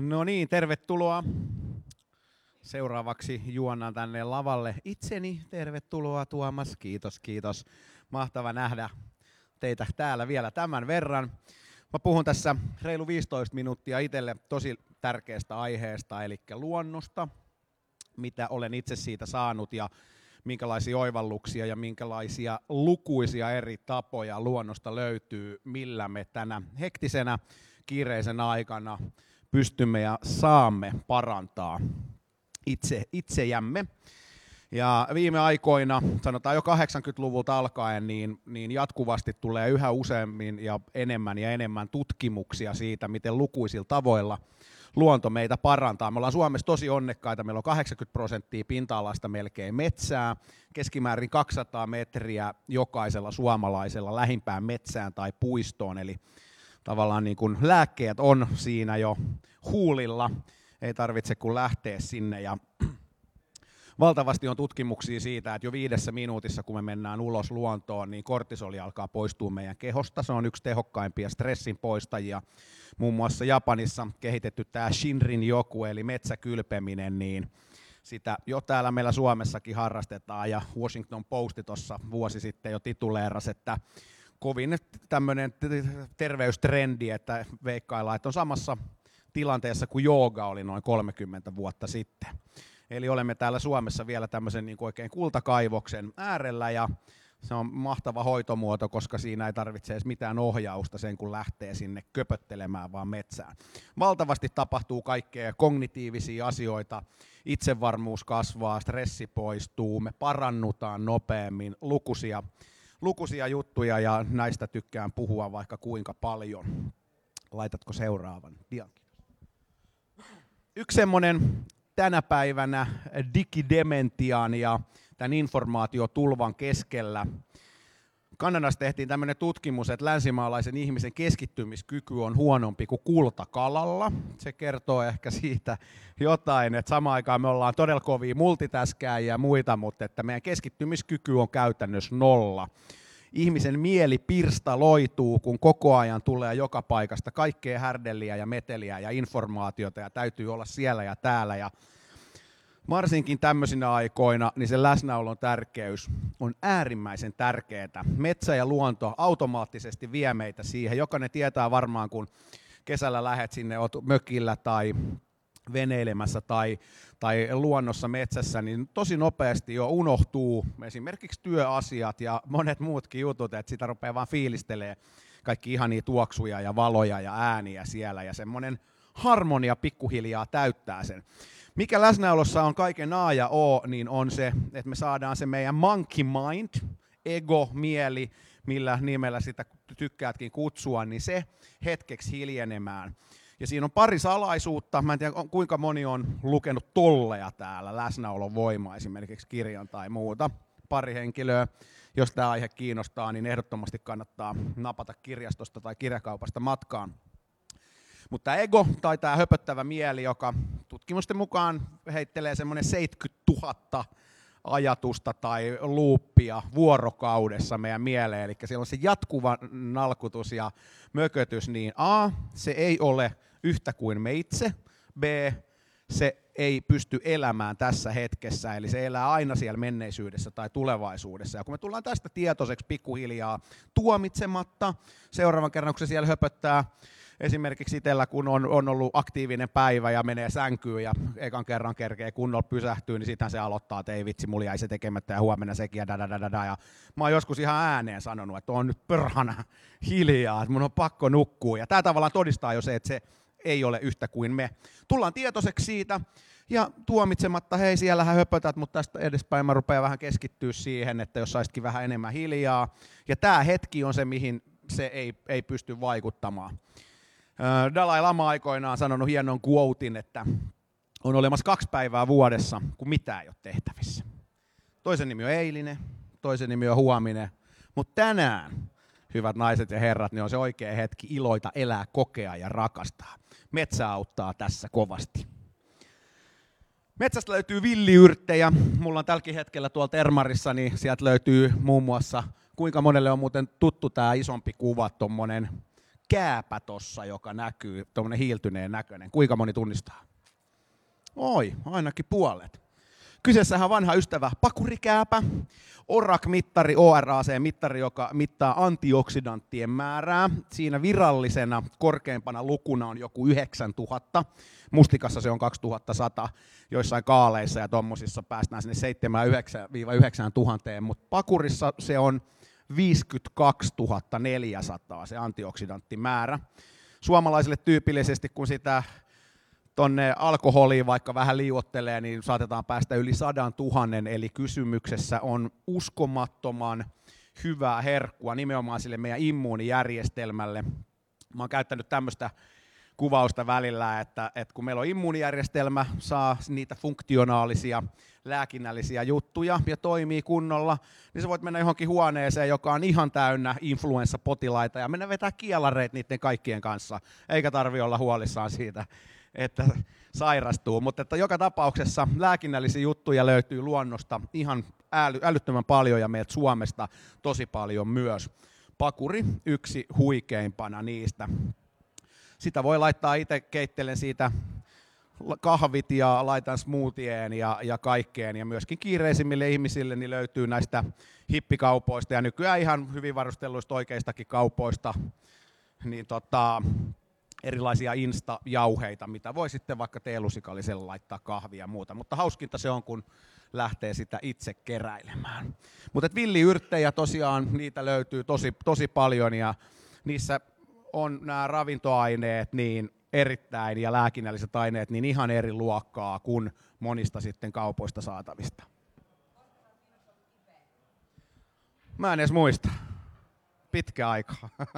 No niin, tervetuloa. Seuraavaksi juonnan tänne lavalle itseni. Tervetuloa Tuomas, kiitos, kiitos. Mahtava nähdä teitä täällä vielä tämän verran. Mä puhun tässä reilu 15 minuuttia itselle tosi tärkeästä aiheesta, eli luonnosta, mitä olen itse siitä saanut ja minkälaisia oivalluksia ja minkälaisia lukuisia eri tapoja luonnosta löytyy, millä me tänä hektisenä kiireisen aikana pystymme ja saamme parantaa itse, itsejämme. Ja viime aikoina, sanotaan jo 80-luvulta alkaen, niin, niin jatkuvasti tulee yhä useammin ja enemmän ja enemmän tutkimuksia siitä, miten lukuisilla tavoilla luonto meitä parantaa. Me ollaan Suomessa tosi onnekkaita, meillä on 80 prosenttia pinta-alasta melkein metsää, keskimäärin 200 metriä jokaisella suomalaisella lähimpään metsään tai puistoon, eli tavallaan niin kuin lääkkeet on siinä jo huulilla, ei tarvitse kuin lähteä sinne. Ja valtavasti on tutkimuksia siitä, että jo viidessä minuutissa, kun me mennään ulos luontoon, niin kortisoli alkaa poistua meidän kehosta. Se on yksi tehokkaimpia stressin poistajia. Muun muassa Japanissa kehitetty tämä Shinrin joku, eli metsäkylpeminen, niin sitä jo täällä meillä Suomessakin harrastetaan, ja Washington Post tuossa vuosi sitten jo tituleerasi, että kovin tämmöinen terveystrendi, että veikkaillaan, että on samassa tilanteessa kuin jooga oli noin 30 vuotta sitten. Eli olemme täällä Suomessa vielä tämmöisen niin oikein kultakaivoksen äärellä ja se on mahtava hoitomuoto, koska siinä ei tarvitse edes mitään ohjausta sen, kun lähtee sinne köpöttelemään vaan metsään. Valtavasti tapahtuu kaikkea kognitiivisia asioita, itsevarmuus kasvaa, stressi poistuu, me parannutaan nopeammin, lukuisia lukuisia juttuja ja näistä tykkään puhua vaikka kuinka paljon. Laitatko seuraavan dian? Yksi semmoinen tänä päivänä digidementian ja tämän informaatiotulvan keskellä Kanadassa tehtiin tämmöinen tutkimus, että länsimaalaisen ihmisen keskittymiskyky on huonompi kuin kultakalalla. Se kertoo ehkä siitä jotain, että samaan aikaan me ollaan todella kovia multitaskääjiä ja muita, mutta että meidän keskittymiskyky on käytännössä nolla. Ihmisen mieli pirstaloituu, kun koko ajan tulee joka paikasta kaikkea härdelliä ja meteliä ja informaatiota ja täytyy olla siellä ja täällä. Ja varsinkin tämmöisinä aikoina, niin se läsnäolon tärkeys on äärimmäisen tärkeää. Metsä ja luonto automaattisesti vie meitä siihen. Jokainen tietää varmaan, kun kesällä lähet sinne, oot mökillä tai veneilemässä tai, tai luonnossa metsässä, niin tosi nopeasti jo unohtuu esimerkiksi työasiat ja monet muutkin jutut, että sitä rupeaa vaan fiilistelee kaikki ihania tuoksuja ja valoja ja ääniä siellä ja semmoinen harmonia pikkuhiljaa täyttää sen. Mikä läsnäolossa on kaiken A ja O, niin on se, että me saadaan se meidän monkey mind, ego, mieli, millä nimellä sitä tykkäätkin kutsua, niin se hetkeksi hiljenemään. Ja siinä on pari salaisuutta. Mä en tiedä, kuinka moni on lukenut tolleja täällä, läsnäolon voima esimerkiksi kirjan tai muuta. Pari henkilöä. Jos tämä aihe kiinnostaa, niin ehdottomasti kannattaa napata kirjastosta tai kirjakaupasta matkaan. Mutta ego tai tämä höpöttävä mieli, joka tutkimusten mukaan heittelee semmoinen 70 000 ajatusta tai luuppia vuorokaudessa meidän mieleen. Eli siellä on se jatkuva nalkutus ja mökötys, niin A, se ei ole yhtä kuin me itse, B, se ei pysty elämään tässä hetkessä, eli se elää aina siellä menneisyydessä tai tulevaisuudessa. Ja kun me tullaan tästä tietoiseksi pikkuhiljaa tuomitsematta, seuraavan kerran kun se siellä höpöttää esimerkiksi itsellä, kun on, on ollut aktiivinen päivä ja menee sänkyyn ja ekan kerran kerkee kunnolla pysähtyy, niin sitten se aloittaa, että ei vitsi, mulla jäi se tekemättä ja huomenna sekin ja da, da, da, da, ja mä oon joskus ihan ääneen sanonut, että on nyt perhana hiljaa, että mun on pakko nukkua. Ja tämä tavallaan todistaa jo se, että se ei ole yhtä kuin me. Tullaan tietoiseksi siitä, ja tuomitsematta, hei siellähän höpötät, mutta tästä edespäin mä rupean vähän keskittyä siihen, että jos saisikin vähän enemmän hiljaa. Ja tämä hetki on se, mihin se ei, ei pysty vaikuttamaan. Dalai Lama aikoinaan on sanonut hienon quotein, että on olemassa kaksi päivää vuodessa, kun mitään ei ole tehtävissä. Toisen nimi on eilinen, toisen nimi on huominen, mutta tänään, hyvät naiset ja herrat, niin on se oikea hetki iloita, elää, kokea ja rakastaa. Metsä auttaa tässä kovasti. Metsästä löytyy villiyrttejä. Mulla on tälläkin hetkellä tuolla Termarissa, niin sieltä löytyy muun muassa, kuinka monelle on muuten tuttu tämä isompi kuva, tuommoinen kääpä tossa, joka näkyy, tuommoinen hiiltyneen näköinen. Kuinka moni tunnistaa? Oi, ainakin puolet. Kyseessähän on vanha ystävä pakurikääpä, ORAC-mittari, ORAC-mittari, joka mittaa antioksidanttien määrää. Siinä virallisena korkeimpana lukuna on joku 9000. Mustikassa se on 2100, joissain kaaleissa ja tuommoisissa päästään sinne 7-9 mutta pakurissa se on 52 400 se antioksidanttimäärä. Suomalaisille tyypillisesti, kun sitä tonne alkoholiin vaikka vähän liuottelee, niin saatetaan päästä yli sadan tuhannen, eli kysymyksessä on uskomattoman hyvää herkkua nimenomaan sille meidän immuunijärjestelmälle. Mä oon käyttänyt tämmöistä kuvausta välillä, että, että kun meillä on immuunijärjestelmä, saa niitä funktionaalisia lääkinnällisiä juttuja ja toimii kunnolla, niin sä voit mennä johonkin huoneeseen, joka on ihan täynnä influenssapotilaita ja mennä vetää kielareet niiden kaikkien kanssa, eikä tarvi olla huolissaan siitä, että sairastuu. Mutta että joka tapauksessa lääkinnällisiä juttuja löytyy luonnosta ihan äly, älyttömän paljon ja meiltä Suomesta tosi paljon myös. Pakuri yksi huikeimpana niistä. Sitä voi laittaa itse keittelen siitä kahvit ja laitan smoothien ja, ja kaikkeen. Ja myöskin kiireisimmille ihmisille niin löytyy näistä hippikaupoista ja nykyään ihan hyvin varustelluista oikeistakin kaupoista niin tota, erilaisia insta-jauheita, mitä voi sitten vaikka teelusikalliselle laittaa kahvia ja muuta. Mutta hauskinta se on, kun lähtee sitä itse keräilemään. Mutta villiyrttejä tosiaan, niitä löytyy tosi, tosi paljon ja niissä on nämä ravintoaineet niin erittäin ja lääkinnälliset aineet niin ihan eri luokkaa kuin monista sitten kaupoista saatavista. Mä en edes muista. Pitkä aika.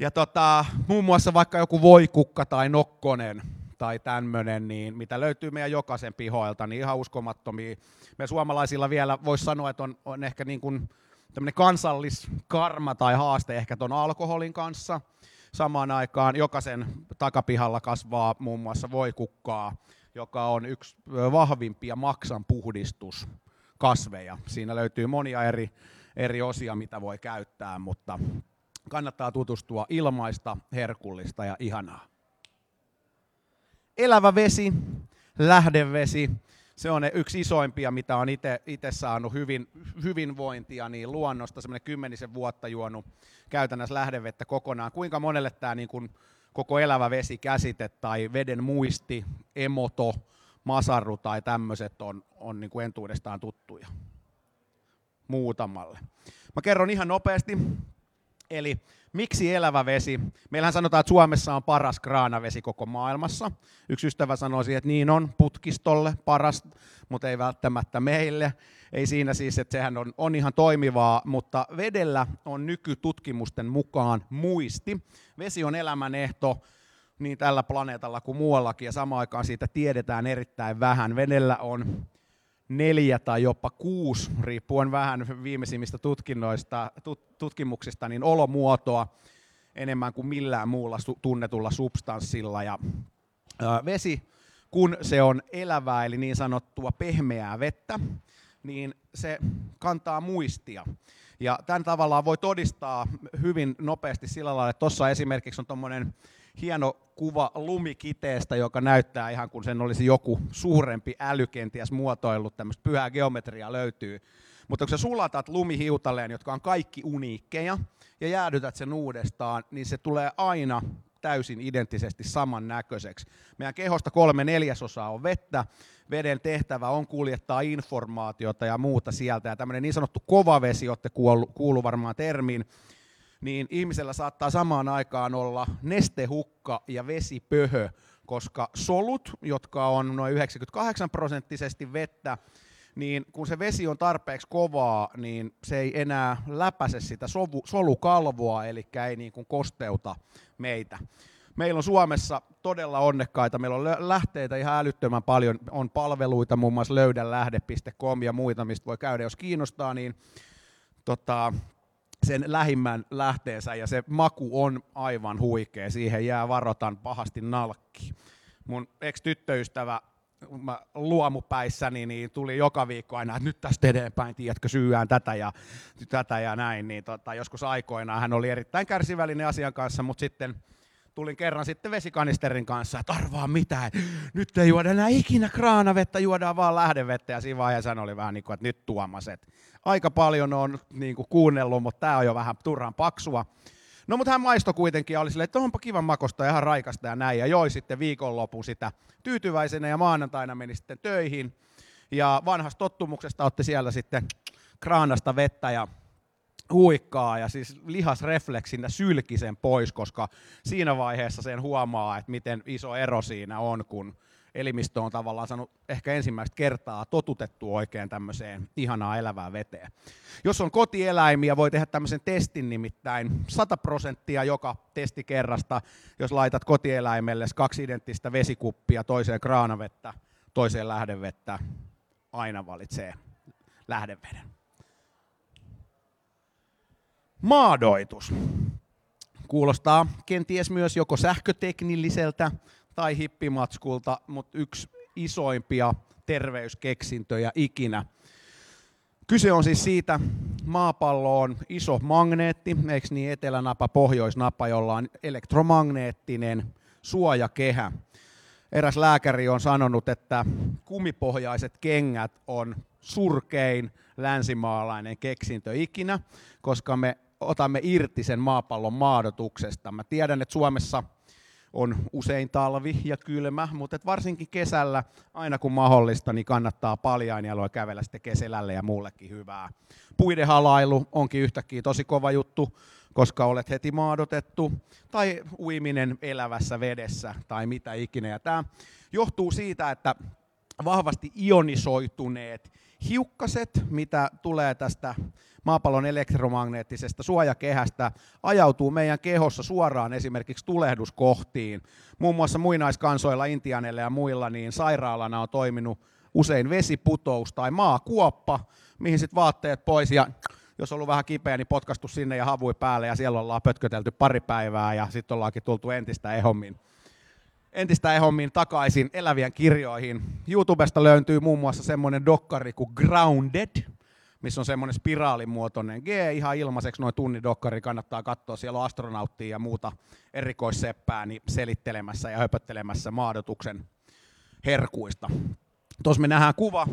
Ja tota, muun muassa vaikka joku voikukka tai nokkonen tai tämmöinen, niin mitä löytyy meidän jokaisen pihoilta, niin ihan uskomattomia. Me suomalaisilla vielä voisi sanoa, että on, on ehkä niin kuin tämmöinen kansalliskarma tai haaste ehkä ton alkoholin kanssa. Samaan aikaan jokaisen takapihalla kasvaa muun muassa voikukkaa, joka on yksi vahvimpia maksan puhdistuskasveja. Siinä löytyy monia eri, eri osia, mitä voi käyttää, mutta kannattaa tutustua ilmaista, herkullista ja ihanaa. Elävä vesi, lähdevesi, se on yksi isoimpia, mitä on itse saanut hyvin, hyvinvointia niin luonnosta, semmoinen kymmenisen vuotta juonut käytännössä lähdevettä kokonaan. Kuinka monelle tämä niin kuin koko elävä vesi käsite tai veden muisti, emoto, masaru tai tämmöiset on, on niin kuin entuudestaan tuttuja muutamalle. Mä kerron ihan nopeasti Eli miksi elävä vesi? Meillähän sanotaan, että Suomessa on paras kraanavesi koko maailmassa. Yksi ystävä sanoisi, että niin on putkistolle paras, mutta ei välttämättä meille. Ei siinä siis, että sehän on, on ihan toimivaa, mutta vedellä on nykytutkimusten mukaan muisti. Vesi on elämän ehto niin tällä planeetalla kuin muuallakin, ja samaan aikaan siitä tiedetään erittäin vähän. Vedellä on neljä tai jopa kuusi, riippuen vähän viimeisimmistä tutkinnoista, tut, tutkimuksista, niin olomuotoa enemmän kuin millään muulla su, tunnetulla substanssilla. Ja, ää, vesi, kun se on elävää, eli niin sanottua pehmeää vettä, niin se kantaa muistia. Ja tämän tavallaan voi todistaa hyvin nopeasti sillä lailla, että tuossa esimerkiksi on tuommoinen hieno kuva lumikiteestä, joka näyttää ihan kuin sen olisi joku suurempi äly kenties muotoillut, tämmöistä pyhää geometriaa löytyy. Mutta kun sä sulatat lumihiutaleen, jotka on kaikki uniikkeja, ja jäädytät sen uudestaan, niin se tulee aina täysin identtisesti samannäköiseksi. Meidän kehosta kolme neljäsosaa on vettä, veden tehtävä on kuljettaa informaatiota ja muuta sieltä, ja tämmöinen niin sanottu kovavesi, olette kuullut varmaan termiin, niin ihmisellä saattaa samaan aikaan olla nestehukka ja vesipöhö, koska solut, jotka on noin 98 prosenttisesti vettä, niin kun se vesi on tarpeeksi kovaa, niin se ei enää läpäise sitä sovu, solukalvoa, eli ei niin kuin kosteuta meitä. Meillä on Suomessa todella onnekkaita, meillä on lähteitä ihan älyttömän paljon, on palveluita, muun muassa löydänlähde.com ja muita, mistä voi käydä, jos kiinnostaa, niin tota, sen lähimmän lähteensä ja se maku on aivan huikea. Siihen jää varotan pahasti nalkki. Mun ex-tyttöystävä luomupäissäni, niin tuli joka viikko aina, että nyt tästä eteenpäin, tiedätkö, syyään tätä ja tätä ja näin. Niin tota, joskus aikoinaan hän oli erittäin kärsivällinen asian kanssa, mutta sitten tulin kerran sitten vesikanisterin kanssa, että arvaa mitä, että nyt ei juoda enää ikinä kraanavettä, juodaan vaan lähdevettä. Ja siinä vaiheessa oli vähän niin kuin, että nyt Tuomas, että aika paljon on niin kuin kuunnellut, mutta tämä on jo vähän turhan paksua. No mutta hän maistoi kuitenkin ja oli silleen, että onpa kivan makosta ja ihan raikasta ja näin. Ja joi sitten viikonlopun sitä tyytyväisenä ja maanantaina meni sitten töihin. Ja vanhasta tottumuksesta otti siellä sitten kraanasta vettä ja huikkaa ja siis lihasrefleksinä sylki sen pois, koska siinä vaiheessa sen huomaa, että miten iso ero siinä on, kun elimistö on tavallaan saanut ehkä ensimmäistä kertaa totutettu oikein tämmöiseen ihanaa elävään veteen. Jos on kotieläimiä, voi tehdä tämmöisen testin nimittäin 100 prosenttia joka testikerrasta, jos laitat kotieläimelle kaksi identtistä vesikuppia, toiseen kraanavettä, toiseen lähdevettä, aina valitsee lähdeveden. Maadoitus. Kuulostaa kenties myös joko sähköteknilliseltä tai hippimatskulta, mutta yksi isoimpia terveyskeksintöjä ikinä. Kyse on siis siitä, maapallo on iso magneetti, eikö niin etelänapa, pohjoisnapa, jolla on elektromagneettinen suojakehä. Eräs lääkäri on sanonut, että kumipohjaiset kengät on surkein länsimaalainen keksintö ikinä, koska me otamme irti sen maapallon maadotuksesta. Mä tiedän, että Suomessa on usein talvi ja kylmä, mutta varsinkin kesällä, aina kun mahdollista, niin kannattaa paljainjaloja kävellä sitten keselälle ja muullekin hyvää. Puiden halailu onkin yhtäkkiä tosi kova juttu, koska olet heti maadotettu, tai uiminen elävässä vedessä, tai mitä ikinä. Ja tämä johtuu siitä, että vahvasti ionisoituneet hiukkaset, mitä tulee tästä maapallon elektromagneettisesta suojakehästä, ajautuu meidän kehossa suoraan esimerkiksi tulehduskohtiin. Muun muassa muinaiskansoilla, intianeilla ja muilla, niin sairaalana on toiminut usein vesiputous tai maakuoppa, mihin sitten vaatteet pois ja jos on ollut vähän kipeä, niin potkastu sinne ja havui päälle ja siellä ollaan pötkötelty pari päivää ja sitten ollaankin tultu entistä ehommin entistä ehommin takaisin elävien kirjoihin. YouTubesta löytyy muun muassa semmoinen dokkari kuin Grounded, missä on semmoinen spiraalimuotoinen G, ihan ilmaiseksi noin tunnin dokkari, kannattaa katsoa, siellä on astronauttia ja muuta erikoisseppää niin selittelemässä ja höpöttelemässä maadotuksen herkuista. Tuossa me nähdään kuva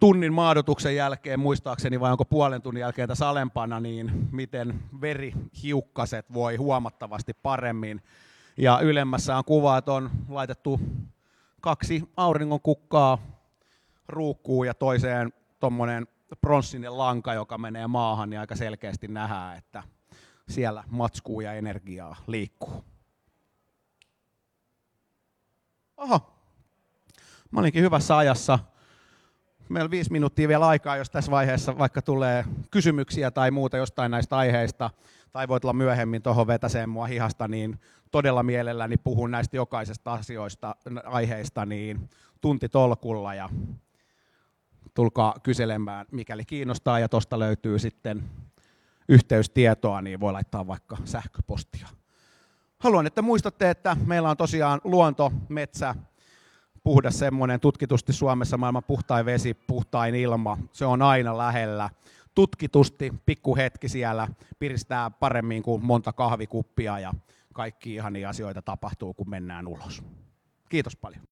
tunnin maadotuksen jälkeen, muistaakseni vai onko puolen tunnin jälkeen tässä alempana, niin miten verihiukkaset voi huomattavasti paremmin ja ylemmässä on kuva, että on laitettu kaksi auringon kukkaa ruukkuun ja toiseen tuommoinen pronssinen lanka, joka menee maahan, niin aika selkeästi nähdään, että siellä matskuu ja energiaa liikkuu. Oho, mä olinkin hyvässä ajassa. Meillä on viisi minuuttia vielä aikaa, jos tässä vaiheessa vaikka tulee kysymyksiä tai muuta jostain näistä aiheista, tai voit olla myöhemmin tuohon vetäseen mua hihasta, niin todella mielelläni puhun näistä jokaisesta asioista, aiheista niin tunti tolkulla ja tulkaa kyselemään, mikäli kiinnostaa ja tuosta löytyy sitten yhteystietoa, niin voi laittaa vaikka sähköpostia. Haluan, että muistatte, että meillä on tosiaan luonto, metsä, puhdas semmoinen, tutkitusti Suomessa maailman puhtain vesi, puhtain ilma, se on aina lähellä. Tutkitusti pikkuhetki siellä piristää paremmin kuin monta kahvikuppia ja kaikki ihania asioita tapahtuu, kun mennään ulos. Kiitos paljon.